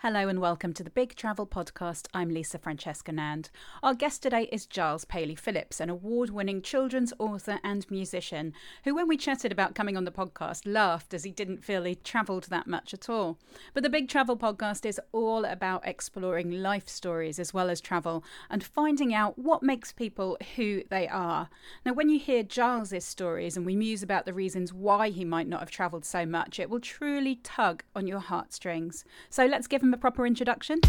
Hello and welcome to the Big Travel Podcast. I'm Lisa Francesca Nand. Our guest today is Giles Paley Phillips, an award winning children's author and musician, who, when we chatted about coming on the podcast, laughed as he didn't feel he'd travelled that much at all. But the Big Travel Podcast is all about exploring life stories as well as travel and finding out what makes people who they are. Now, when you hear Giles's stories and we muse about the reasons why he might not have travelled so much, it will truly tug on your heartstrings. So let's give him a proper introduction?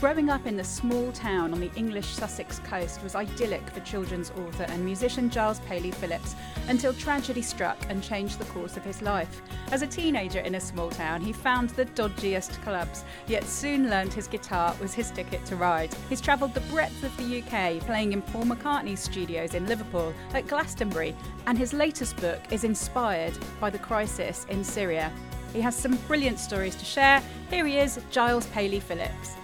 Growing up in the small town on the English Sussex coast was idyllic for children's author and musician Giles Paley Phillips until tragedy struck and changed the course of his life. As a teenager in a small town, he found the dodgiest clubs, yet soon learned his guitar was his ticket to ride. He's travelled the breadth of the UK, playing in Paul McCartney's studios in Liverpool, at Glastonbury, and his latest book is inspired by the crisis in Syria. He has some brilliant stories to share. Here he is, Giles Paley Phillips.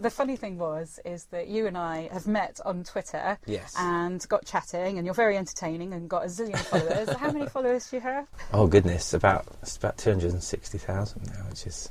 The funny thing was is that you and I have met on Twitter Yes. and got chatting and you're very entertaining and got a zillion followers. How many followers do you have? Oh goodness, about it's about two hundred and sixty thousand now, which is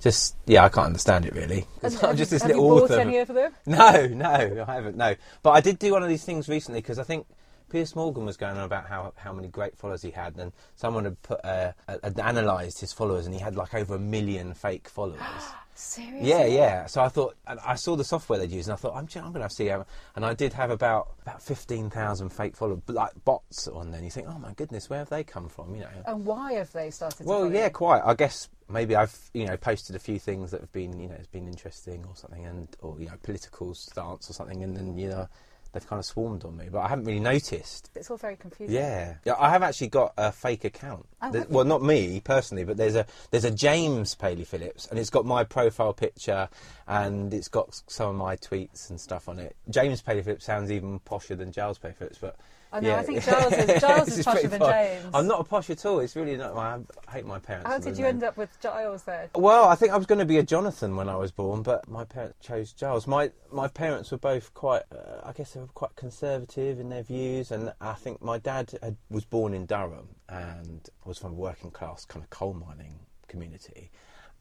just yeah, I can't understand it really. Have- I'm just this have you bought author. any of them? No, no, I haven't. No, but I did do one of these things recently because I think Piers Morgan was going on about how how many great followers he had, and someone had put uh, had analysed his followers, and he had like over a million fake followers. Seriously? Yeah, yeah. So I thought, and I saw the software they'd use, and I thought, I'm, I'm going to have to see how. And I did have about about fifteen thousand fake followers, like bots on there. And you think, oh my goodness, where have they come from? You know. And why have they started Well, yeah, you? quite. I guess maybe I've you know posted a few things that have been you know it's been interesting or something, and or you know political stance or something, and then you know they've kind of swarmed on me, but I haven't really noticed. It's all very confusing. Yeah, yeah. I have actually got a fake account. Oh, There's- have you? well, not me personally, but there's a there's a James Paley Phillips, and it's got my profile picture, and it's got some of my tweets and stuff on it. James Paley Phillips sounds even posher than Giles Paley Phillips, but. I know, yeah. I think Giles is- Giles is posher than. James. I'm not a posh at all. It's really not. I hate my parents. How did you end up with Giles then? Well, I think I was going to be a Jonathan when I was born, but my parents chose Giles. My my parents were both quite, uh, I guess they were quite conservative in their views, and I think my dad had, was born in Durham and was from a working class kind of coal mining community,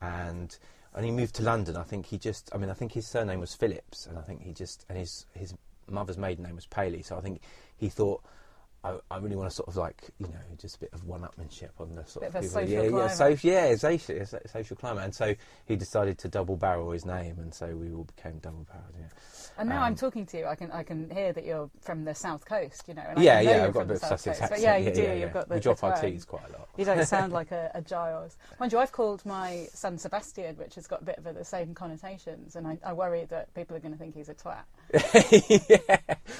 and and he moved to London. I think he just, I mean, I think his surname was Phillips, and I think he just, and his his mother's maiden name was Paley, so I think he thought. I, I really want to sort of like you know just a bit of one-upmanship on the sort Bit of a people. social yeah, yeah, so, yeah, social, a social climber, and so he decided to double barrel his name, and so we all became double barreled. Yeah, And now Um, I'm talking to you, I can I can hear that you're from the south coast, you know. And I yeah, know yeah. I've got a bit of Sussex accent. But yeah, you yeah, do. yeah, You've got the we drop our. T's quite a lot. You don't sound like a, a Giles. Mind you, I've called my son Sebastian, which has got a bit of the same connotations, and I, I worry that people are going to think he's a twat. yeah.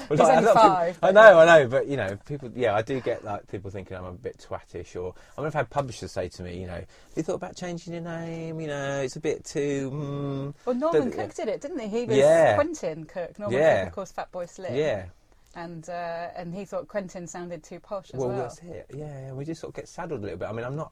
Well, like, only of people- I know, I know, but you know, people. Yeah, I do get like people thinking I'm a bit twattish, or I mean, I've had publishers say to me, you know, have you thought about changing your name? You know, it's a bit too. Mm, Well, Norman Cook did it, didn't he? He was Yeah. Quentin Cook. Norman Yeah. Cook, of course, Fatboy Slim. yeah. And uh, and he thought Quentin sounded too posh as Well, well. that's it. Yeah, we just sort of get saddled a little bit. I mean, I'm not.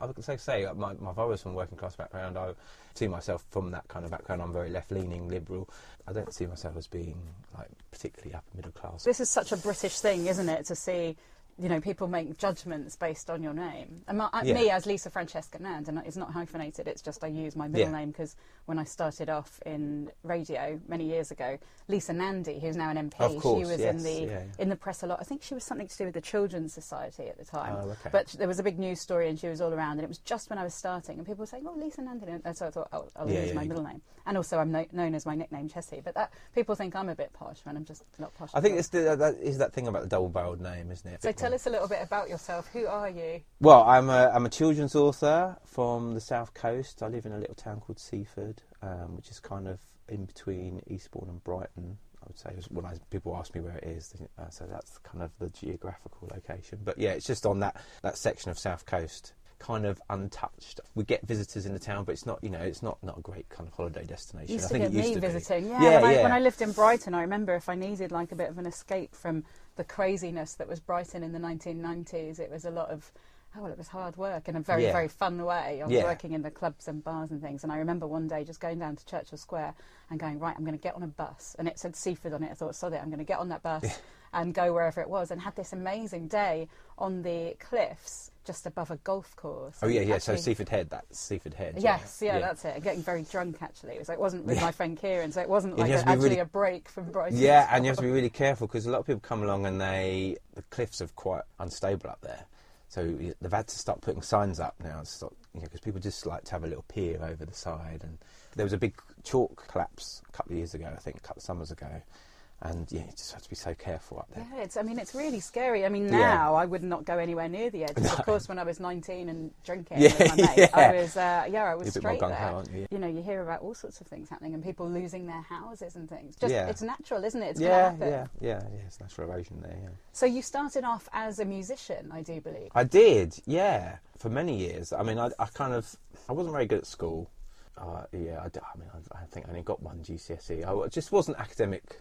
I would say, say uh, my, my father's from a working class background. I see myself from that kind of background. I'm very left leaning, liberal. I don't see myself as being like particularly upper middle class. This is such a British thing, isn't it? To see you know, people make judgments based on your name. And my, uh, Yeah. me as Lisa Francesca Nand, and it's not hyphenated. It's just I use my middle Yeah. name because when I started off in radio many years ago, Lisa Nandy, who's now an MP, course, she was yes, in the yeah, in the press a lot. I think she was something to do with the Children's Society at the time. Oh, okay. But there was a big news story, and she was all around. And it was just when I was starting, and people were saying, "Oh, Lisa Nandy," and so I thought, "Oh, I'll Yeah, use my middle name." And also, I'm no- known as my nickname Chessie. But that people think I'm a bit posh when I'm just not posh. I think it's the, that is that thing about the double-barreled name, isn't it? Tell us a little bit about yourself. Who are you? Well, I'm a, I'm a children's author from the south coast. I live in a little town called Seaford, um, which is kind of in between Eastbourne and Brighton. I would say when I, people ask me where it is, uh, so that's kind of the geographical location. But yeah, it's just on that, that section of south coast, kind of untouched. We get visitors in the town, but it's not you know it's not, not a great kind of holiday destination. used I to think get it used me to be. visiting. Yeah, yeah, when, I, yeah. when I lived in Brighton, I remember if I needed like a bit of an escape from the craziness that was Brighton in the 1990s, it was a lot of. Oh well, it was hard work in a very, Yeah. very fun way. I was Yeah. working in the clubs and bars and things, and I remember one day just going down to Churchill Square and going, right, I'm going to get on a bus, and it said Seaford on it. I thought, sod it, I'm going to get on that bus and go wherever it was, and had this amazing day on the cliffs just above a golf course. Oh yeah, yeah. actually- So Seaford Head, that's Seaford Head. Yes, yeah, that's it. Getting very drunk actually. It was like, it wasn't with my friend Kieran, so it wasn't like a, have to be actually really- a break from Brighton. Yeah, and you have to be really careful because a lot of people come along and they the cliffs are quite unstable up there. So they've had to start putting signs up now, stop, you know, because people just like to have a little pier over the side. And there was a big chalk collapse a couple of years ago, I think, a couple of summers ago, and yeah, you just have to be so careful up there. Yeah, it's. I mean, it's really scary. I mean, Yeah. now I would not go anywhere near the edge. Of course, when I was 19 and drinking Yeah, with my mate, yeah. I was. Uh, yeah, I was You're a bit more straight there. aren't you? You know, you hear about all sorts of things happening and people losing their houses and things. Just, Yeah. it's natural, isn't it? It's yeah, yeah, yeah, yeah. It's natural erosion there. Yeah. So you started off as a musician, I do believe. I did, yeah, for many years. I mean, I, I kind of, I wasn't very good at school. Uh, yeah, I, I mean, I, I think I only got one GCSE. I just wasn't academic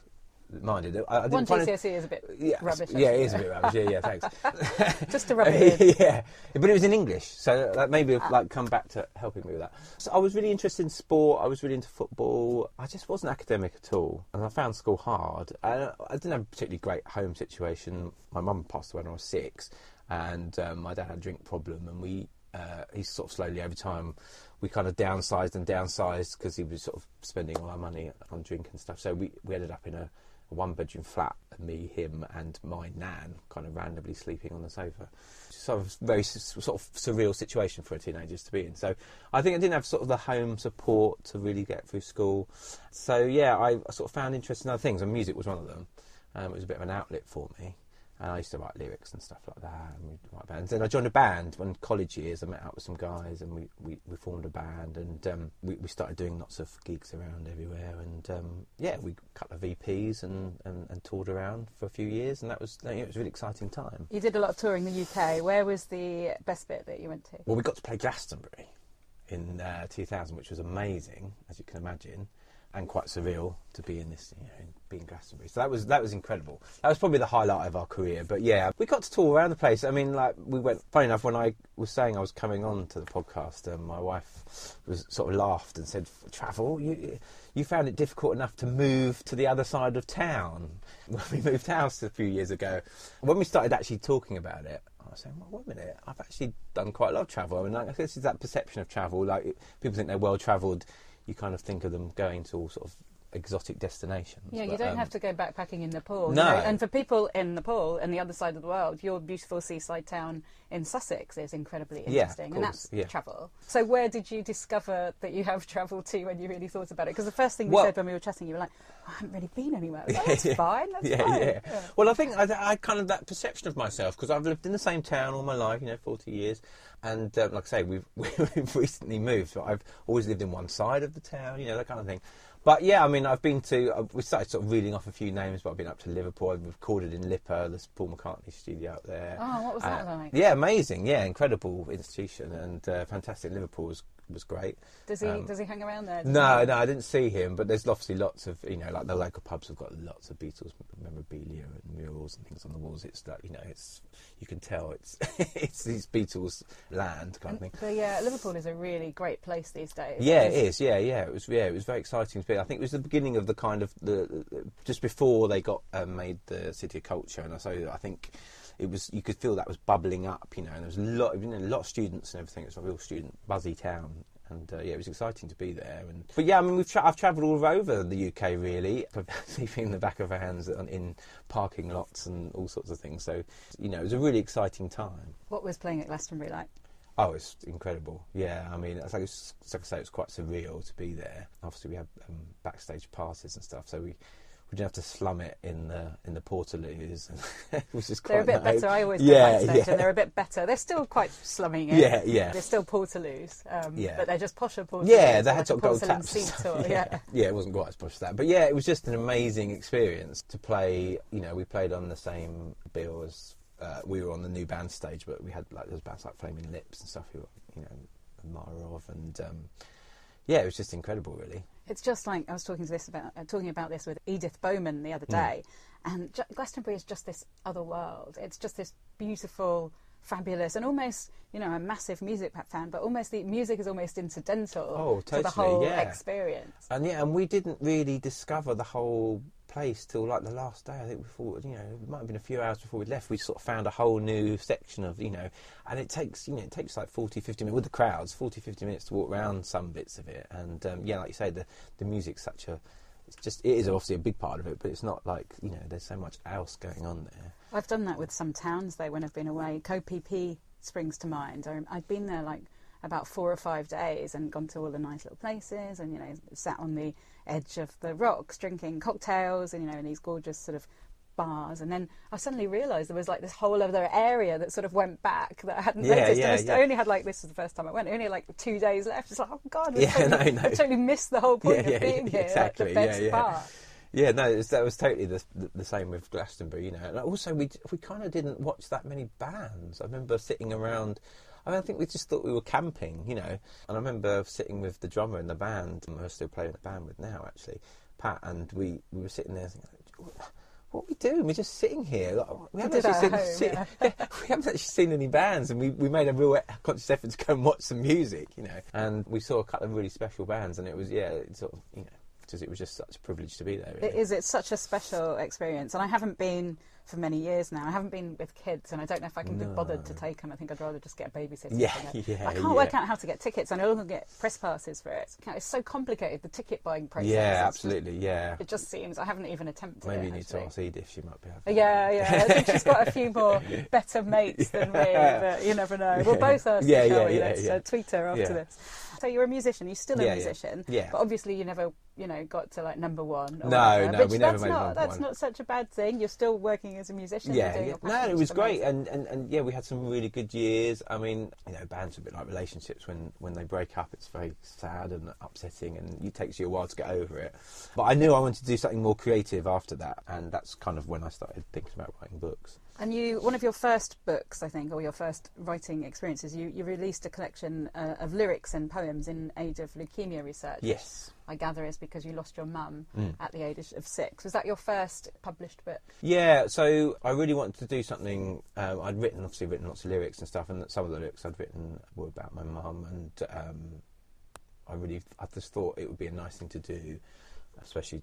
minded. I, I didn't One GCSE is a bit yeah, rubbish. Yeah, it is a bit rubbish. Yeah, yeah, thanks. Just to rub it yeah, but it was in English, so that maybe like come back to helping me with that. So I was really interested in sport. I was really into football. I just wasn't academic at all, and I found school hard. I, I didn't have a particularly great home situation. My mum passed away when I was six, and um, my dad had a drink problem, and we. Uh, he sort of slowly over time, we kind of downsized and downsized because he was sort of spending all our money on drink and stuff. So we, we ended up in a, a one bedroom flat, me, him, and my nan, kind of randomly sleeping on the sofa. Of very sort of surreal situation for a teenager to be in. So I think I didn't have sort of the home support to really get through school. So yeah, I sort of found interest in other things, and music was one of them. Um, it was a bit of an outlet for me. And I used to write lyrics and stuff like that, and we'd write bands. Then I joined a band when college years. I met up with some guys, and we, we, we formed a band, and um, we, we started doing lots of gigs around everywhere. And um, yeah, we a couple of EPs and, and, and toured around for a few years, and that was you know, it was a really exciting time. You did a lot of touring in the UK. Where was the best bit that you went to? Well, we got to play Glastonbury in uh, 2000, which was amazing, as you can imagine, and quite surreal to be in this, you know, in, be in Glastonbury. So that was that was incredible. That was probably the highlight of our career. But yeah, we got to tour around the place. I mean, like we went. Funny enough, when I was saying I was coming on to the podcast, um, my wife was sort of laughed and said, "Travel? You you found it difficult enough to move to the other side of town." When we moved house a few years ago, when we started actually talking about it, I was saying, well, wait a minute, I've actually done quite a lot of travel. I mean, like, this is that perception of travel. Like, people think they're well travelled. You kind of think of them going to all sort of exotic destinations. Yeah, you don't um, have to go backpacking in Nepal. you No. know, And for people in Nepal and the other side of the world, your beautiful seaside town in Sussex is incredibly Yeah, interesting. of and that's yeah. travel. So where did you discover that you have travelled to when you really thought about it? Because the first thing we Well- said when we were chatting, you were like, I haven't really been anywhere. Like, that's fine, that's yeah, fine. yeah, Well, I think I, I kind of that perception of myself because I've lived in the same town all my life, you know, forty years, and um, like I say, we've we've recently moved, but I've always lived in one side of the town, you know, that kind of thing. But yeah, I mean, I've been to. Uh, we started sort of reading off a few names, but I've been up to Liverpool. I've recorded in LIPA, the Paul McCartney studio out there. Oh, what was that Uh, like? Yeah, amazing. Yeah, incredible institution and uh, fantastic. Liverpool was great. Does he Um, does he hang around there? No, he- no, I didn't see him, but there's obviously lots of, you know, like the local pubs have got lots of Beatles memorabilia and murals and things on the walls. It's like, you know, it's, you can tell it's, it's these Beatles land kind of thing. But yeah, Liverpool is a really great place these days. Yeah, It's- Yeah, yeah. It was. Yeah, it was very exciting to be. I think it was the beginning of the kind of the, the just before they got um, made the city of culture, and so I think it was you could feel that was bubbling up, you know, and there was a lot, you know, a lot of students and everything. It was a real student buzzy town. And uh, yeah, it was exciting to be there. And but yeah, I mean, we've tra- I've travelled all over the UK really, sleeping in the back of vans in parking lots and all sorts of things. So you know, it was a really exciting time. What was playing at Glastonbury like? Oh, it's incredible. Yeah, I mean, it's like, it's, like I say, it's quite surreal to be there. Obviously, we had um, backstage passes and stuff, so we we didn't have to slum it in the in the portaloos, which is quite. They're a bit nice. better. I always yeah, backstage, yeah. and they're a bit better. They're still quite slumming it. Yeah, yeah. They're still portaloos, um, Yeah. but they're just posher portaloos. Yeah, they had like sort of gold taps. yeah. yeah. yeah, it wasn't quite as posh as that, but yeah, it was just an amazing experience to play. You know, we played on the same bill as uh, we were on the new band stage, but we had like those bands like Flaming Lips and stuff who were, you know, Marov and um, yeah, it was just incredible, really. It's just like I was talking to this about uh, talking about this with Edith Bowman the other Mm. day, and J- Glastonbury is just this other world. It's just this beautiful, fabulous, and almost you know a massive music fan, but almost the music is almost incidental Oh, to the whole yeah. experience. And yeah, and we didn't really discover the whole place till like the last day. I think before you know, it might have been a few hours before we left. We sort of found a whole new section of you know, and it takes you know it takes like 40, 50 minutes with the crowds, 40, 50 minutes to walk around some bits of it. And um, yeah, like you say, the the music's such a it's just it is obviously a big part of it, but it's not like you know there's so much else going on there. I've done that with some towns though when I've been away. Co-PP springs to mind. I've been there like about four or five days and gone to all the nice little places and you know sat on the edge of the rocks drinking cocktails and you know in these gorgeous sort of bars and then I suddenly realised there was like this whole other area that sort of went back that I hadn't Yeah, noticed. yeah, and I yeah. Only had like this was the first time I went. Only like two days left. It's like oh god, Yeah, totally, no, no. I totally missed the whole point of being here. exactly, Like the yeah, best yeah. part. Yeah, no, it's, that was totally the, the the same with Glastonbury, you know. And also, we we kind of didn't watch that many bands. I remember sitting around. I, mean, I think we just thought we were camping, you know. And I remember sitting with the drummer in the band, and we're still playing the band with now, actually, Pat, and we, we were sitting there thinking, what are we doing? We're just sitting here. Like, we, haven't actually seen, home, see- we haven't actually seen any bands, and we, we made a real conscious effort to go and watch some music, you know. And we saw a couple of really special bands, and it was yeah, it sort of you know, because it was just such a privilege to be there. Really. It is. It's such a special experience, and I haven't been for many years now. I haven't been with kids, and I don't know if I can be bothered to take them. I think I'd rather just get a babysitter. Yeah, yeah, I can't work out how to get tickets, and I don't get press passes for it. It's so complicated. The ticket buying process. Yeah, It's just- absolutely. Yeah. it just seems I haven't even attempted Maybe it. you need to ask Edith. She might be able. Yeah, yeah. I think she's got a few more better mates than me, but you never know. We'll both ask Yeah, her, yeah, we? yeah, Let's yeah. Uh, tweet her after Yeah. this. So you're a musician. You're still a Yeah, yeah. musician. Yeah. But obviously you never, you know, got to like number one. Or No, whatever, no, which we never that's made not, That's one. not such a bad thing. You're still working as a musician. Yeah, yeah. no, it was great, and, and, and yeah, we had some really good years. I mean, you know, bands are a bit like relationships. When when they break up, it's very sad and upsetting, and it takes you a while to get over it. But I knew I wanted to do something more creative after that, and that's kind of when I started thinking about writing books. And you, one of your first books, I think, or your first writing experiences, you, you released a collection uh, of lyrics and poems in aid of leukemia research. Yes. I gather is because you lost your mum Mm. at the age of six. Was that your first published book? Yeah, so I really wanted to do something. Um, I'd written, obviously, written lots of lyrics and stuff, and some of the lyrics I'd written were about my mum, and um, I really, I just thought it would be a nice thing to do, especially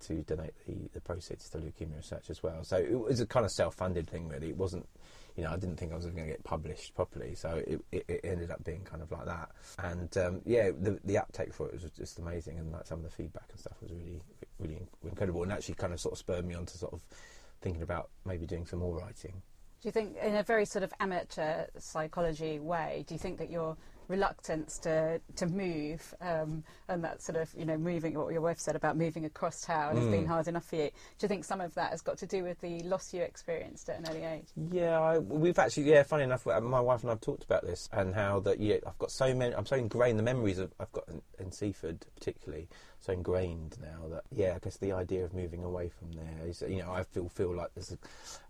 to, donate the, the proceeds to leukemia research as well. So it was a kind of self-funded thing, really. It wasn't, you know, I didn't think I was going to get published properly, so it, it, it ended up being kind of like that. And um, yeah, the, the uptake for it was just amazing, and like some of the feedback and stuff was really, really incredible, and actually kind of sort of spurred me on to sort of thinking about maybe doing some more writing. Do you think, in a very sort of amateur psychology way, do you think that your reluctance to to move um, and that sort of you know moving what your wife said about moving across town has Mm. been hard enough for you? Do you think some of that has got to do with the loss you experienced at an early age? Yeah, I, we've actually, yeah, funny enough, my wife and I've talked about this and how that, yeah, I've got so many, I'm so ingrained, the memories of, I've got in, in Seaford particularly, so ingrained now that, yeah, I guess the idea of moving away from there is, you know, I feel feel like there's a,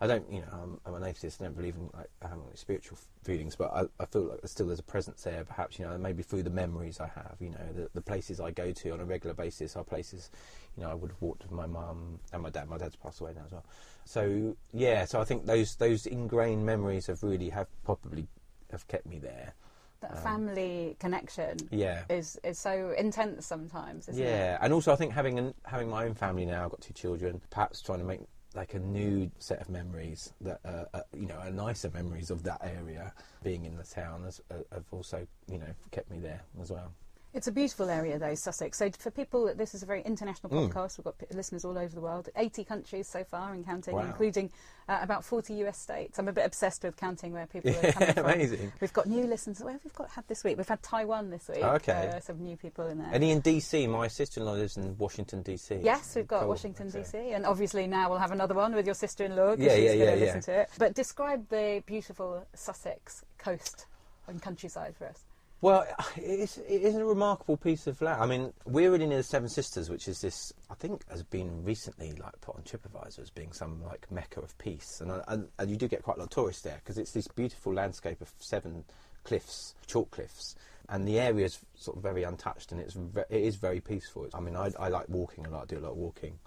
I don't, you know, I'm, I'm an atheist, I don't believe in like having like, spiritual feelings, but I, I feel like still there's a presence there, perhaps, you know, maybe through the memories I have, you know, the, the places I go to on a regular basis are places, you know, I would have walked with my mum and my dad. My dad's passed away now as well. So yeah, so I think those those ingrained memories have really have probably have kept me there. That Um, family connection Yeah. is is so intense sometimes, isn't it? Yeah, and also I think having an, having my own family now, I've got two children. Perhaps trying to make like a new set of memories that uh, uh, you know are nicer memories of that area. Being in the town has uh, have also you know kept me there as well. It's a beautiful area, though, Sussex. So, for people, this is a very international Mm. podcast. We've got p- listeners all over the world, 80 countries so far and counting, Wow. including uh, about 40 US states. I'm a bit obsessed with counting where people are coming from. Amazing. We've got new listeners. Where have we got had this week? We've had Taiwan this week. Okay. Uh, some new people in there. Any in DC? My sister-in-law lives in Washington DC. Yes, we've got Cool. Washington Okay. DC, and obviously now we'll have another one with your sister-in-law. 'cause Yeah, she's yeah, yeah, listen yeah. to it. But describe the beautiful Sussex coast and countryside for us. Well, it is, it is a remarkable piece of land. I mean, we're really near the Seven Sisters, which is this. I think has been recently like put on TripAdvisor as being some like mecca of peace, and uh, and, and you do get quite a lot of tourists there because it's this beautiful landscape of seven cliffs, chalk cliffs, and the area is sort of very untouched, and it's it is very peaceful. I mean, I, I like walking a lot. I do a lot of walking.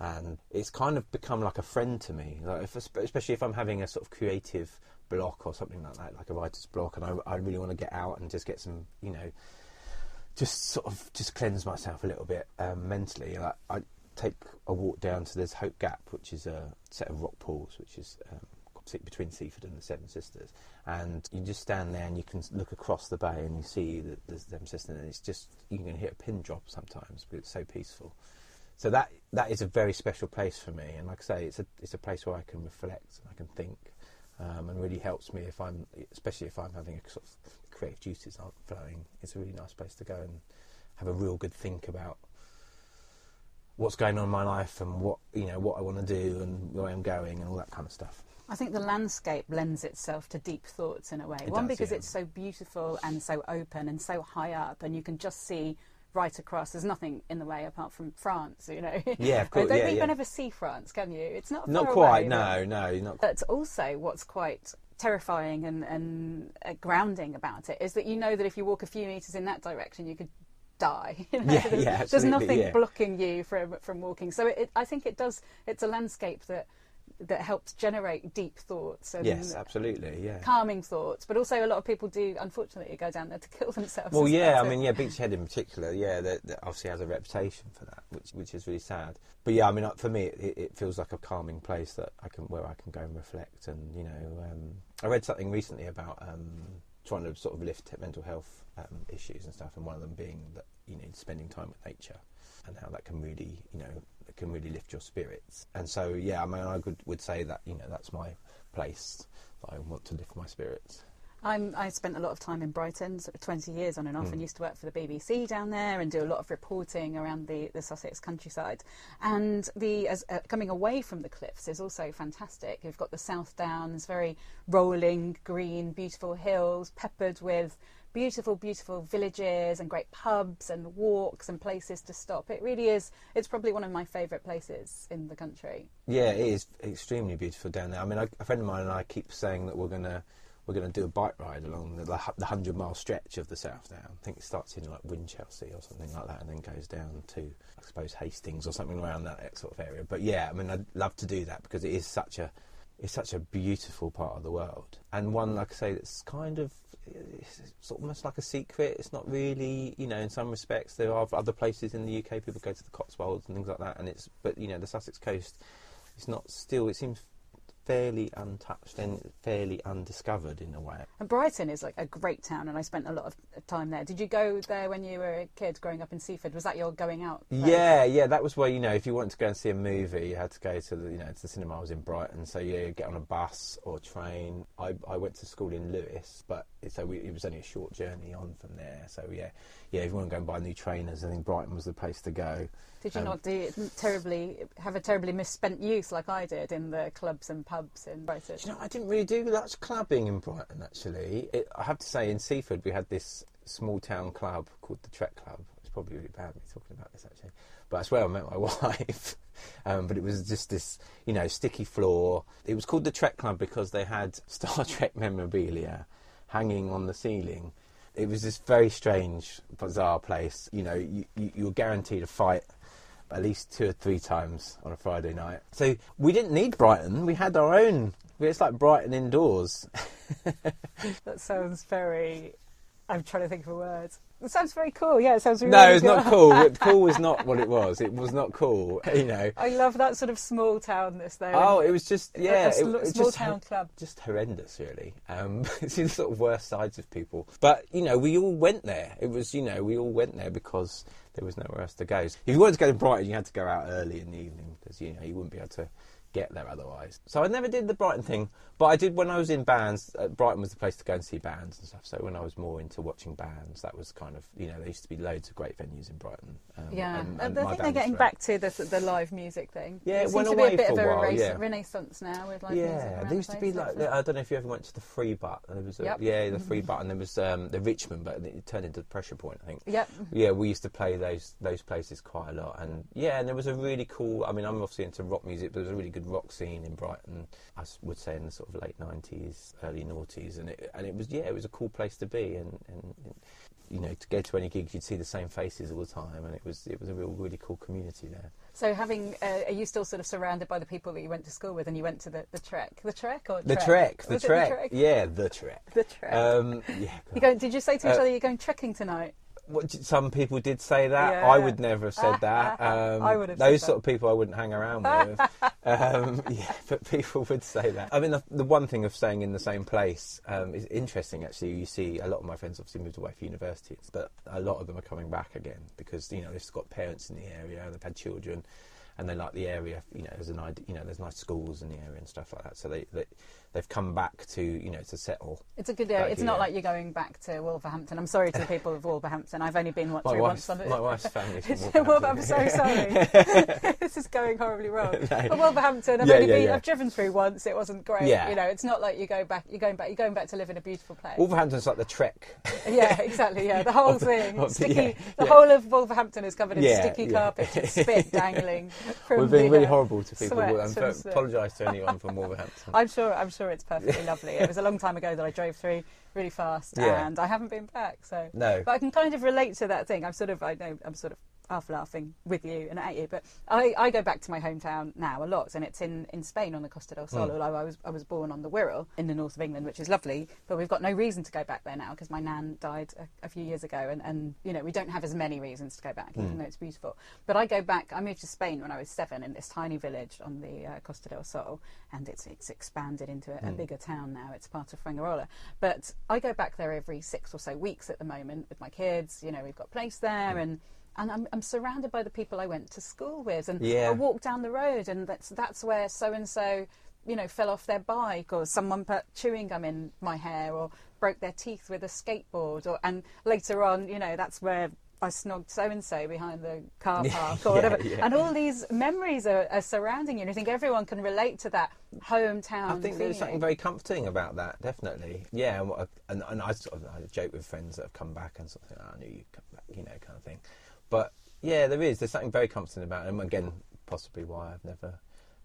And it's kind of become like a friend to me, like if, especially if I'm having a sort of creative block or something like that, like a writer's block, and I, I really want to get out and just get some, you know, just sort of just cleanse myself a little bit um, mentally. Like I take a walk down to there's Hope Gap, which is a set of rock pools, which is um, between Seaford and the Seven Sisters, and you just stand there and you can look across the bay and you see the, the Seven Sisters, and it's just you can hit a pin drop sometimes, but it's so peaceful. So that that is a very special place for me, and like I say, it's a it's a place where I can reflect and I can think, um, and really helps me if I'm, especially if I'm having a sort of creative juices aren't flowing. It's a really nice place to go and have a real good think about what's going on in my life and what you know what I want to do and where I'm going and all that kind of stuff. I think the landscape lends itself to deep thoughts in a way. It One, does, because yeah. it's so beautiful and so open and so high up, and you can just see right across. There's nothing in the way apart from France, you know. Yeah, of course, don't yeah, even yeah. ever see France, can you? It's not Not quite, away, no, no, not. But also, what's quite terrifying and, and uh, grounding about it is that you know that if you walk a few meters in that direction, you could die. you know? Yeah, there's, yeah, there's nothing yeah. blocking you from from walking. So it, I think it does. It's a landscape that that helps generate deep thoughts and Yes, absolutely, yeah. calming thoughts. But also, a lot of people do, unfortunately, go down there to kill themselves. Well, yeah. I mean, yeah, Beachy Head in particular, yeah, that, that obviously has a reputation for that, which which is really sad. But yeah, I mean, uh, for me, it, it feels like a calming place that I can where I can go and reflect. And you know, um, I read something recently about um, trying to sort of lift mental health um, issues and stuff, and one of them being that you know spending time with nature and how that can really you know can really lift your spirits. And so yeah, I mean, I would would say that you know that's my place that I want to lift my spirits. I'm, I spent a lot of time in Brighton, sort of 20 years on and off, Hmm. and used to work for the BBC down there and do a lot of reporting around the, the Sussex countryside. And the as, uh, coming away from the cliffs is also fantastic. You've got the South Downs, very rolling, green, beautiful hills, peppered with beautiful, beautiful villages and great pubs and walks and places to stop. It really is. It's probably one of my favourite places in the country. Yeah, it is extremely beautiful down there. I mean, I, a friend of mine and I keep saying that we're gonna we're gonna do a bike ride along the, the the hundred mile stretch of the South Down. I think it starts in like Winchelsea or something like that, and then goes down to I suppose Hastings or something around that sort of area. But yeah, I mean, I'd love to do that because it is such a it's such a beautiful part of the world and one like I say that's kind of it's almost like a secret. It's not really, you know, in some respects there are other places in the UK people go to the Cotswolds and things like that, and it's but you know the Sussex coast it's not still. It seems fairly untouched and fairly undiscovered in a way. And Brighton is like a great town, and I spent a lot of time there. Did you go there when you were a kid growing up in Seaford? Was that your going out? place? Yeah, yeah, that was where you know if you wanted to go and see a movie, you had to go to the you know to the cinema. I was in Brighton, so yeah, you get on a bus or train. I, I went to school in Lewes, but it, so we, it was only a short journey on from there. So yeah, yeah, if you want to go and buy new trainers, I think Brighton was the place to go. Did you Um, not do terribly have a terribly misspent youth like I did in the clubs and pubs in Brighton? You know, I didn't really do much clubbing in Brighton actually. It, I have to say, in Seaford, we had this small town club called the Trek Club. It's probably really bad me talking about this actually, but that's where I met my wife. um, but it was just this, you know, sticky floor. It was called the Trek Club because they had Star Trek memorabilia hanging on the ceiling. It was this very strange, bizarre place. You know, you, you, you were guaranteed a fight at least two or three times on a Friday night. So we didn't need Brighton. We had our own. It's like Brighton indoors. That sounds very. I'm trying to think of a word. It sounds very cool. Yeah, it sounds really. No, it's not cool. Cool was not what it was. It was not cool. You know. I love that sort of small townness there. Oh, it was just yeah, a sl- it, it's small just town club. just horrendous, really. Um, see the sort of worst sides of people. But you know, we all went there. It was you know, we all went there because there was nowhere else to go. If you wanted to go to Brighton, you had to go out early in the evening because you know you wouldn't be able to get there otherwise. So I never did the Brighton thing, but I did when I was in bands. Uh, Brighton was the place to go and see bands and stuff. So when I was more into watching bands, that was kind of you know there used to be loads of great venues in Brighton. Um, Yeah, and- I and I think they're getting back to the the live music thing. Yeah, it it seems went to be a bit for of a a while, renaissance, yeah. renaissance now with live music. Yeah, there used the to be like isn't? I don't know if you ever went to the Free Butt. There was a, Yep. yeah the Free Butt, and there was um, the Richmond, but it turned into the Pressure Point, I think. Yep. Yeah, we used to play those those places quite a lot, and yeah, and there was a really cool. I mean, I'm obviously into rock music, but there was a really good rock scene in Brighton. I would say in the sort of late '90s, early noughties, and it and it was yeah, it was a cool place to be, and, and, and you know, to go to any gigs, you'd see the same faces all the time, and it was it was a real really cool community there. So, having uh, are you still sort of surrounded by the people that you went to school with, and you went to the, the trek, the trek or The trek, the trek, yeah, the trek. The trek. Um, yeah, you going? Did you say to each Uh, other you're going trekking tonight? What, some people did say that. Yeah. I would never have said that. Um, I would have Those that. sort of people I wouldn't hang around with. um, yeah, but people would say that. I mean, the, the one thing of staying in the same place um, is interesting. Actually, you see a lot of my friends obviously moved away for universities, but a lot of them are coming back again because you know they've got parents in the area, they've had children, and they like the area. You know, there's an idea, you know, there's nice schools in the area and stuff like that. So they, they they've come back to you know to settle. It's a good back It's not like you're going back to Wolverhampton. I'm sorry to the people of Wolverhampton. I've only been what, My once on my wife's family's from I'm so sorry. this is going horribly wrong. But Wolverhampton, I've Yeah, only yeah, been, yeah. I've driven through once. It wasn't great. Yeah. You know, it's not like you go back. You're going back. You're going back to live in a beautiful place. Wolverhampton's like the trek. yeah, exactly. Yeah, the whole the- thing. sticky. the whole of Wolverhampton is covered in sticky carpet and spit dangling. From We're being the, really uh, horrible to people. sweat and from sweat. apologise to anyone from Wolverhampton. I'm sure. I'm sure it's perfectly lovely. It was a long time ago that I drove through really fast, Yeah. and I haven't been back. So No. but I can kind of relate to that thing. I'm sort of. I know. I'm sort of half laughing with you and at you, but I, I go back to my hometown now a lot, and it's in, in Spain on the Costa del Sol. Mm. although I was I was born on the Wirral in the north of England, which is lovely, but we've got no reason to go back there now because my nan died a, a few years ago, and, and you know we don't have as many reasons to go back, even Mm. though it's beautiful. But I go back. I moved to Spain when I was seven in this tiny village on the uh, Costa del Sol, and it's it's expanded into a, a Mm. bigger town now. It's part of Fuengirola, but I go back there every six or so weeks at the moment with my kids. You know, we've got a place there, Mm. and and I'm, I'm surrounded by the people I went to school with, and Yeah. I walk down the road, and that's that's where so and so, you know, fell off their bike, or someone put chewing gum in my hair, or broke their teeth with a skateboard, or and later on, you know, that's where. I snogged so and so behind the car park or whatever. yeah. And all these memories are, are surrounding you. And I think everyone can relate to that hometown. I think there's something very comforting about that, definitely. Yeah, and, I- and, and I sort of I joke with friends that have come back and sort of think, "Oh, I knew you'd come back, you know, kind of thing. But yeah, there is. There's something very comforting about it. And again, possibly why I've never,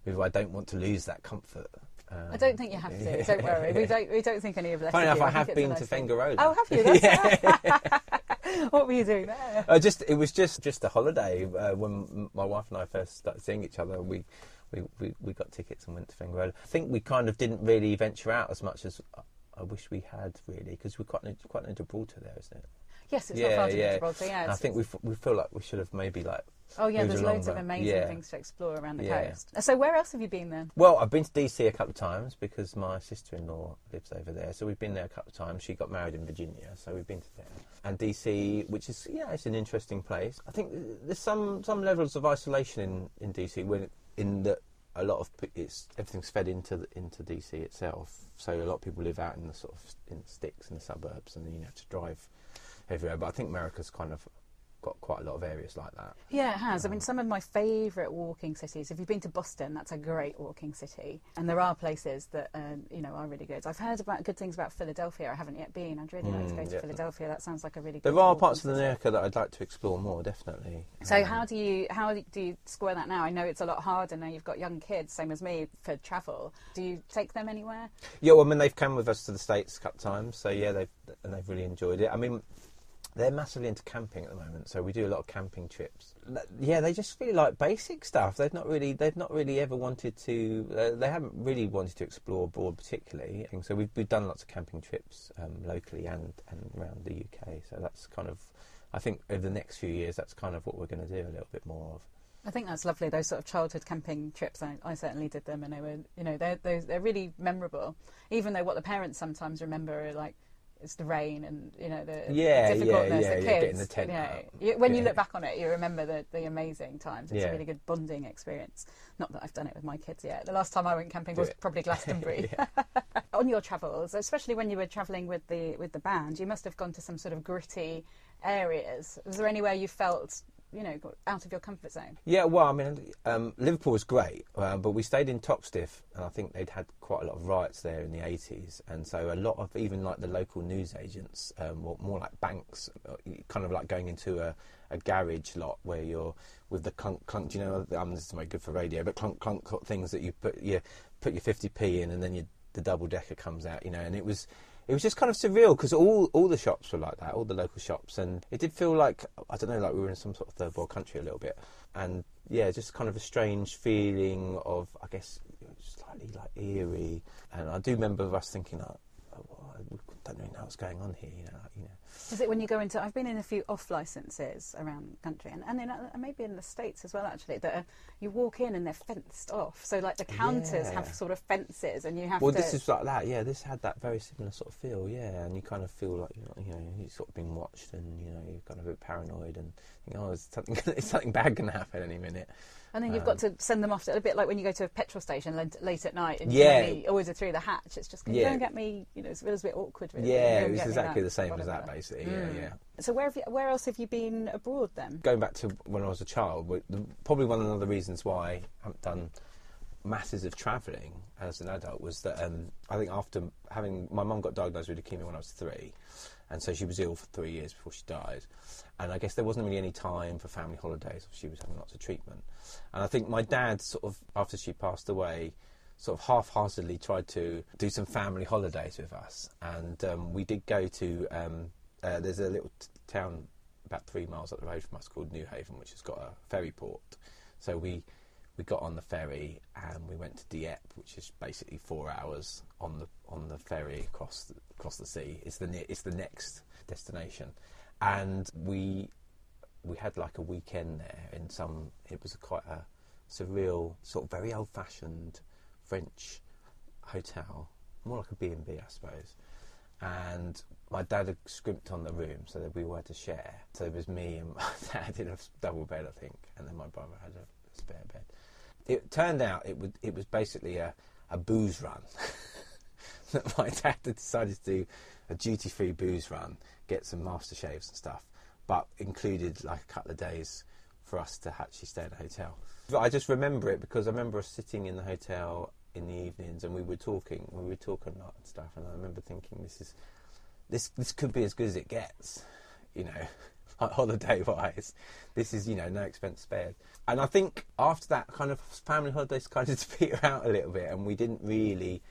maybe I don't want to lose that comfort. Um, I don't think you have to. Don't worry. We don't. We don't think any of us. Funny enough. I think have been nice to thing. Fuengirola. Oh, have you? That's what were you doing there? Uh, just it was just just a holiday uh, when my wife and I first started seeing each other. We we, we we got tickets and went to Fuengirola. I think we kind of didn't really venture out as much as I- I wish we had really because we're quite near, quite near Gibraltar there, isn't it? Yes, it's not far to Gibraltar. Yeah, And I think we f- we feel like we should have maybe like. Oh yeah, there's loads of amazing Yeah. things to explore around the Yeah. coast. Uh, so where else have you been then? Well, I've been to DC a couple of times because my sister-in-law lives over there, so we've been there a couple of times. She got married in Virginia, so we've been to there. And DC, which is yeah, it's an interesting place. I think there's some some levels of isolation in, in DC when in that a lot of it's everything's fed into the, into DC itself. So a lot of people live out in the sort of in the sticks in the suburbs, and you have to drive everywhere. But I think America's kind of got quite a lot of areas like that. Yeah, it has. I mean, some of my favourite walking cities. If you've been to Boston, that's a great walking city, and there are places that um, you know are really good. I've heard about good things about Philadelphia. I haven't yet been. I'd really like to go Mm, to yeah. Philadelphia. That sounds like a really. Good. There are parts of city. America that I'd like to explore more, definitely. So Um, how do you how do you square that now? I know it's a lot harder now. You've got young kids, same as me, for travel. Do you take them anywhere? Yeah, well, I mean, they've come with us to the states a couple times, so yeah, they've and they've really enjoyed it. I mean, they're massively into camping at the moment, so we do a lot of camping trips. Yeah, they just really like basic stuff. They've not really, they've not really ever wanted to. Uh, they haven't really wanted to explore abroad particularly. And so we've, we've done lots of camping trips um, locally and and around the UK. So that's kind of, I think, over the next few years, that's kind of what we're going to do a little bit more of. I think that's lovely. Those sort of childhood camping trips, I, I certainly did them, and they were, you know, they're they're, they're really memorable. Even though what the parents sometimes remember are like it's the rain and you know the Yeah, difficultness, yeah, the yeah, kids. yeah, getting the tent you know, you- when you look back on it, you remember the, the amazing times. It's Yeah. a really good bonding experience. Not that I've done it with my kids yet. The last time I went camping was it. probably Glastonbury. on your travels, especially when you were travelling with the with the band, you must have gone to some sort of gritty areas. Was there anywhere you felt, you know, got out of your comfort zone? Yeah, well, I mean, um, Liverpool was great, uh, but we stayed in Toxteth, and I think they'd had quite a lot of riots there in the 80s, and so a lot of even like the local news agents, um, more, like banks, uh, kind of like going into a, a garage lot where you're with the clunk clunk. You know? Um, this is very good for radio, but clunk clunk things that you put your put your 50p in, and then the double decker comes out, you know, and it was it was just kind of surreal because all all the shops were like that, all the local shops, and it did feel like I don't know, like we were in some sort of third world country a little bit, and yeah, just kind of a strange feeling of I guess slightly like eerie, and I do remember us thinking like, oh, well, we don't really know what's going on here, you know, like, you know. Is it when you go into? I've been in a few off licenses around the country, and, and in, uh, maybe in the states as well. Actually, that are, you walk in and they're fenced off. So like the counters Yeah. have sort of fences, and you have Well, to. this is like that, yeah. This had that very similar sort of feel, yeah. And you kind of feel like you know, you know you're sort of being watched, and you know you're kind of a bit paranoid, and think, oh, is something is something bad going to happen any minute. and then you've got to send them off to, a bit like when you go to a petrol station late, late at night, and Yeah. you always are through the hatch. It's just can you Yeah. and get me. You know, it's, it was a bit awkward. Really. Yeah, it was exactly the same as that, whatever. Basically. Yeah, Mm. yeah. So where have you, where else have you been abroad then? Going back to when I was a child, probably one of the reasons why I haven't done masses of travelling as an adult was that um, I think after having my mum got diagnosed with leukemia when I was three, and so she was ill for three years before she died, and I guess there wasn't really any time for family holidays. She was having lots of treatment, and I think my dad sort of after she passed away. Sort of half-heartedly tried to do some family holidays with us, and um, we did go to. Um, uh, there's a little t- town about three miles up the road from us called Newhaven, which has got a ferry port. So we we got on the ferry and we went to Dieppe, which is basically four hours on the on the ferry across the, across the sea. It's the ne- it's the next destination, and we we had like a weekend there in some. It was a quite a surreal, sort of very old fashioned French hotel, more like a B and B, I suppose and my dad had scrimped on the room so that we were to share. So it was me and my dad in a double bed, I think, and then my brother had a spare bed. It turned out it would it was basically a, a booze run. that my dad had decided to do a duty free booze run, get some master shaves and stuff, but included like a couple of days for us to actually stay in a hotel. But I just remember it because I remember us sitting in the hotel in the evenings and we were talking, we were talking a lot and stuff, and I remember thinking this is this this could be as good as it gets, you know, like holiday wise. This is you know no expense spared, and I think after that kind of family holidays kind of peter out a little bit, and we didn't really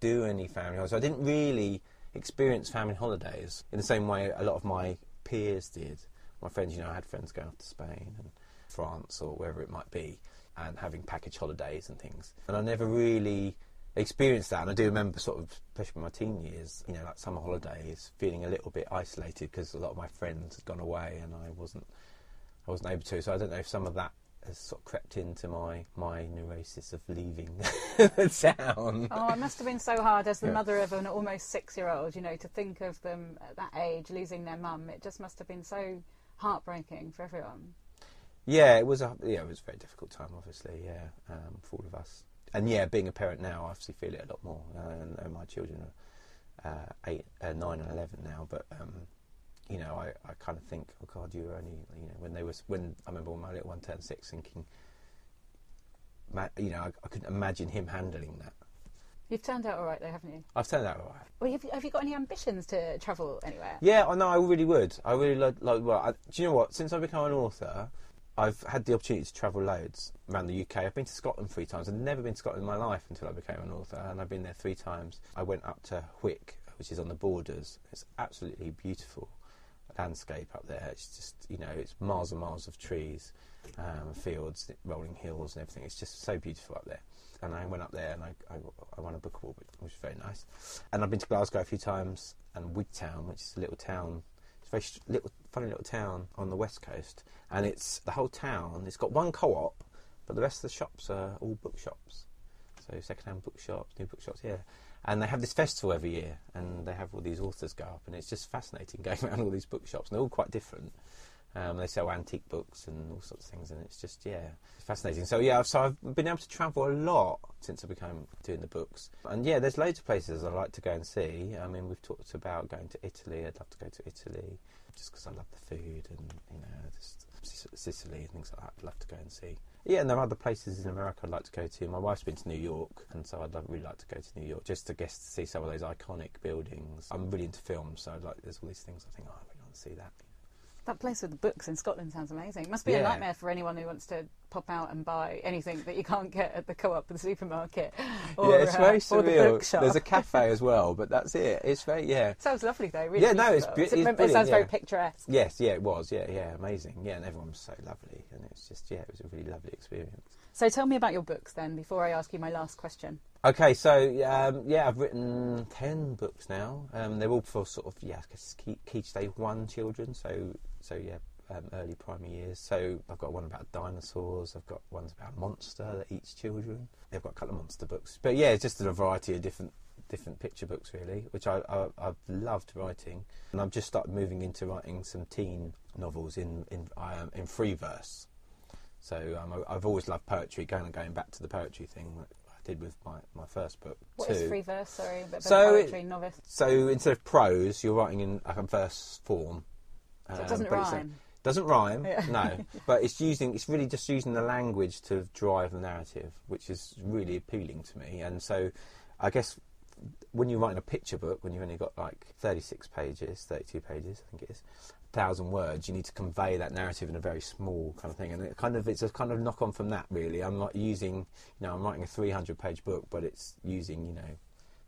do any family holidays. I didn't really experience family holidays in the same way a lot of my peers did. My friends, you know, I had friends going off to Spain and France or wherever it might be, and having package holidays and things. And I never really experienced that. And I do remember sort of, especially my teen years, you know, like summer holidays, feeling a little bit isolated because a lot of my friends had gone away and I wasn't, I wasn't able to. So I don't know if some of that has sort of crept into my my neurosis of leaving the town. Oh, it must have been so hard as the Yeah. mother of an almost six-year-old. You know, to think of them at that age losing their mum. It just must have been so heartbreaking for everyone. Yeah, it was a yeah, it was a very difficult time, obviously. Yeah, um, for all of us. And yeah, being a parent now, I obviously feel it a lot more. Uh, and, and my children are uh, eight, uh, nine, and eleven now. But um, you know, I, I kind of think, oh God, you were only you know when they was when I remember when my little one turned six, thinking, you know, I, I couldn't imagine him handling that. You've turned out all right, though, haven't you? I've turned out all right. Well, have you, have you got any ambitions to travel anywhere? Yeah, I know. I really would. I really like. like well, I, do you know what? Since I've become an author, I've had the opportunity to travel loads around the UK. I've been to Scotland three times. I'd never been to Scotland in my life until I became an author, and I've been there three times. I went up to Wick, which is on the borders. It's absolutely beautiful. landscape up there. It's just you know it's miles and miles of trees, um, fields, rolling hills, and everything. It's just so beautiful up there. And I went up there and I, I, I won a book award, which was very nice. And I've been to Glasgow a few times and Wigtown, which is a little town. It's a very little, funny little town on the west coast, and it's the whole town. It's got one co-op, but the rest of the shops are all bookshops. So second-hand bookshops, new bookshops, here, And they have this festival every year, and they have all these authors go up, and it's just fascinating going around all these bookshops. And they're all quite different. Um, they sell antique books and all sorts of things, and it's just yeah, it's fascinating. So yeah, so I've been able to travel a lot since I became doing the books, and yeah, there's loads of places I like to go and see. I mean, we've talked about going to Italy. I'd love to go to Italy just because I love the food and you know just Sicily and things like that. I'd love to go and see. Yeah, and there are other places in America I'd like to go to. My wife's been to New York, and so I'd love, really like to go to New York just to get to see some of those iconic buildings. I'm really into films, so I'd like there's all these things I think oh, I really want to see that. That place with the books in Scotland sounds amazing. It must be Yeah. a nightmare for anyone who wants to pop out and buy anything that you can't get at the co-op or the supermarket or, yeah, it's uh, very the bookshop. There's a cafe as well, but that's it. It's very yeah. Sounds lovely though. Really Yeah, no, it's beautiful. bu- It's- it's it, sounds very picturesque. Yes, yeah, it was. Yeah, yeah, amazing. Yeah, and everyone was so lovely, and it's just yeah, it was a really lovely experience. So tell me about your books then. Before I ask you my last question. Okay, so um, yeah, I've written ten books now. Um, they're all for sort of yeah, key, key stage one children. So so yeah, um, early primary years. So I've got one about dinosaurs. I've got ones about a monster that eats children. They've got a couple of monster books, but yeah, it's just a variety of different different picture books really, which I, I I've loved writing, and I've just started moving into writing some teen novels in in um, in free verse. So um, I, I've always loved poetry. Going and going back to the poetry thing that I did with my, my first book What too. is free verse? Sorry, of So it- novice. So instead of prose, you're writing in like a verse form. So it Um, doesn't but it's a- rhyme. doesn't rhyme, Yeah. no. But it's using, it's really just using the language to drive the narrative, which is really appealing to me. And so, I guess when you're writing a picture book, when you've only got like 36 pages, 32 pages, I think it is, thousand words, you need to convey that narrative in a very small kind of thing. And it kind of, it's a kind of knock on from that, really. I'm not using, you know, I'm writing a 300 page book, but it's using, you know,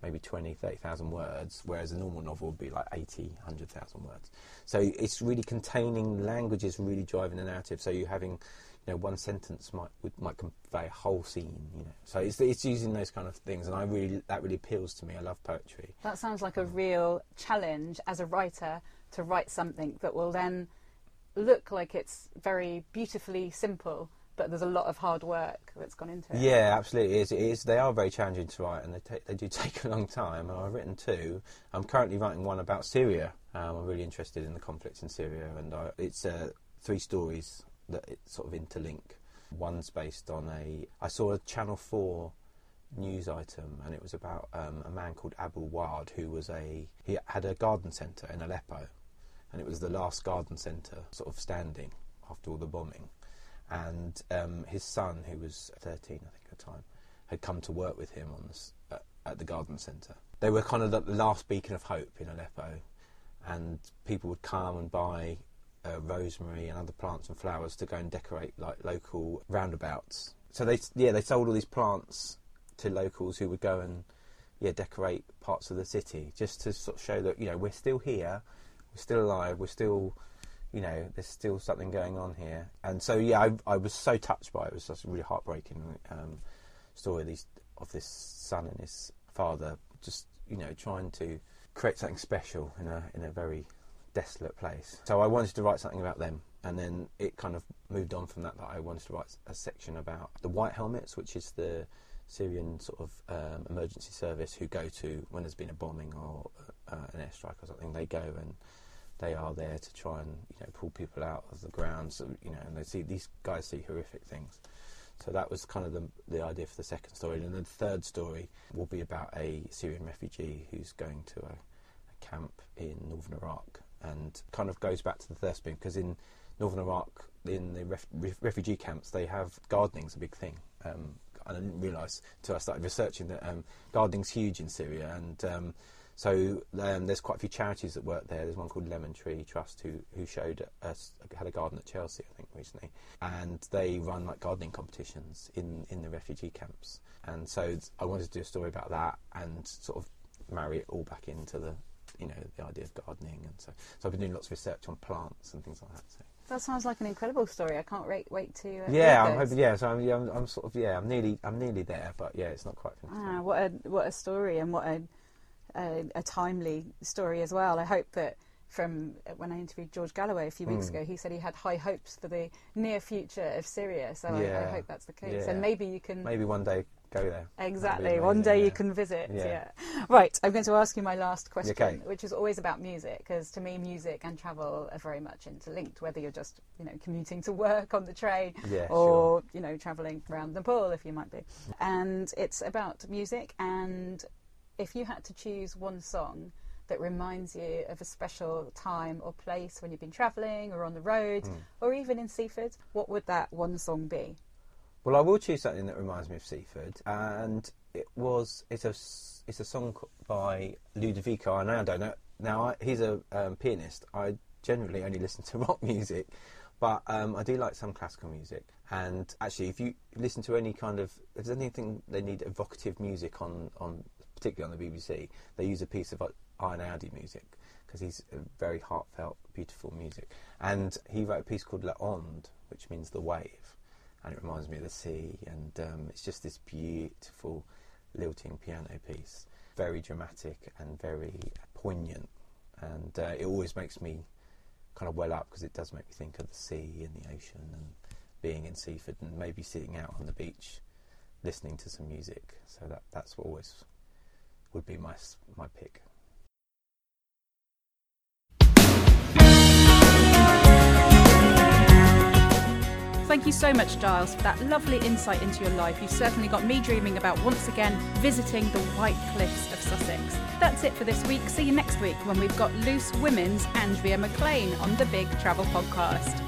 maybe 20, 30,000 words, whereas a normal novel would be like 80, 100,000 words. So it's really containing language is really driving the narrative. So you're having, you know, one sentence might might convey a whole scene. You know, so it's it's using those kind of things, and I really that really appeals to me. I love poetry. That sounds like a real challenge as a writer to write something that will then look like it's very beautifully simple, but there's a lot of hard work that's gone into it. Yeah, absolutely. It is. It is. They are very challenging to write, and they take, they do take a long time. And I've written two. I'm currently writing one about Syria. Um, I'm really interested in the conflicts in Syria, and I, it's uh, three stories that it sort of interlink. One's based on a. I saw a Channel Four news item, and it was about um, a man called Abu Wad, who was a he had a garden centre in Aleppo, and it was the last garden centre sort of standing after all the bombing and um, his son, who was 13, I think at the time, had come to work with him on uh, at the garden centre. They were kind of the last beacon of hope in Aleppo, and people would come and buy uh, rosemary and other plants and flowers to go and decorate like local roundabouts. So they, yeah, they sold all these plants to locals who would go and yeah decorate parts of the city just to sort of show that you know we're still here, we're still alive, we're still you know, there's still something going on here. And so, yeah, I, I was so touched by it. It was just a really heartbreaking um, story of, these, of this son and his father just, you know, trying to create something special in a, in a very desolate place. So I wanted to write something about them. And then it kind of moved on from that, that I wanted to write a section about the White Helmets, which is the Syrian sort of um, emergency service who go to, when there's been a bombing or uh, an airstrike or something, they go and they are there to try and you know pull people out of the ground. So you know, and they see these guys see horrific things. So that was kind of the the idea for the second story, and then the third story will be about a Syrian refugee who's going to a, a camp in northern Iraq, and kind of goes back to the first bit because in northern Iraq, in the ref, ref, refugee camps, they have gardening's a big thing. Um, I didn't realise until I started researching that um, gardening's huge in Syria, and um, so um, there's quite a few charities that work there. There's one called Lemon Tree Trust who who showed us had a garden at Chelsea, I think, recently, and they run like gardening competitions in in the refugee camps. And so I wanted to do a story about that and sort of marry it all back into the you know the idea of gardening, and so so I've been doing lots of research on plants and things like that. So. That sounds like an incredible story. I can't wait wait to. Uh, Yeah, I'm hoping. Yeah, so I'm, yeah, I'm, I'm sort of yeah, I'm nearly I'm nearly there, but yeah, it's not quite finished. Ah, what a what a story and what a, a a timely story as well. I hope that from when I interviewed George Galloway a few weeks Mm. ago, he said he had high hopes for the near future of Syria. So I, I hope that's the case, yeah. and maybe you can. Maybe one day go there. Exactly. One day you can visit. Yeah. Yeah. Right. I'm going to ask you my last question, Okay. which is always about music, because to me, music and travel are very much interlinked. Whether you're just, you know, commuting to work on the train, Yeah, or you know, traveling around Nepal, if you might be. And it's about music. And if you had to choose one song that reminds you of a special time or place when you've been travelling or on the road, Hmm. or even in Seaford, what would that one song be? Well, I will choose something that reminds me of Seaford, and it was it's a it's a song by Ludovico Einaudi. Now, don't know. Now I, he's a um, pianist. I generally only listen to rock music, but um, I do like some classical music. And actually, if you listen to any kind of if there's anything they need evocative music on on particularly on the BBC, they use a piece of Einaudi music because he's a very heartfelt, beautiful music. And he wrote a piece called La Onde, which means the wave and it reminds me of the sea. And um, it's just this beautiful lilting piano piece, very dramatic and very poignant. And uh, it always makes me kind of well up because it does make me think of the sea and the ocean and being in Seaford and maybe sitting out on the beach listening to some music. So that that's always would be my my pick. Thank you so much, Giles, for that lovely insight into your life. You've certainly got me dreaming about once again visiting the White Cliffs of Sussex. That's it for this week. See you next week when we've got Loose Women's Andrea McLean on the Big Travel Podcast.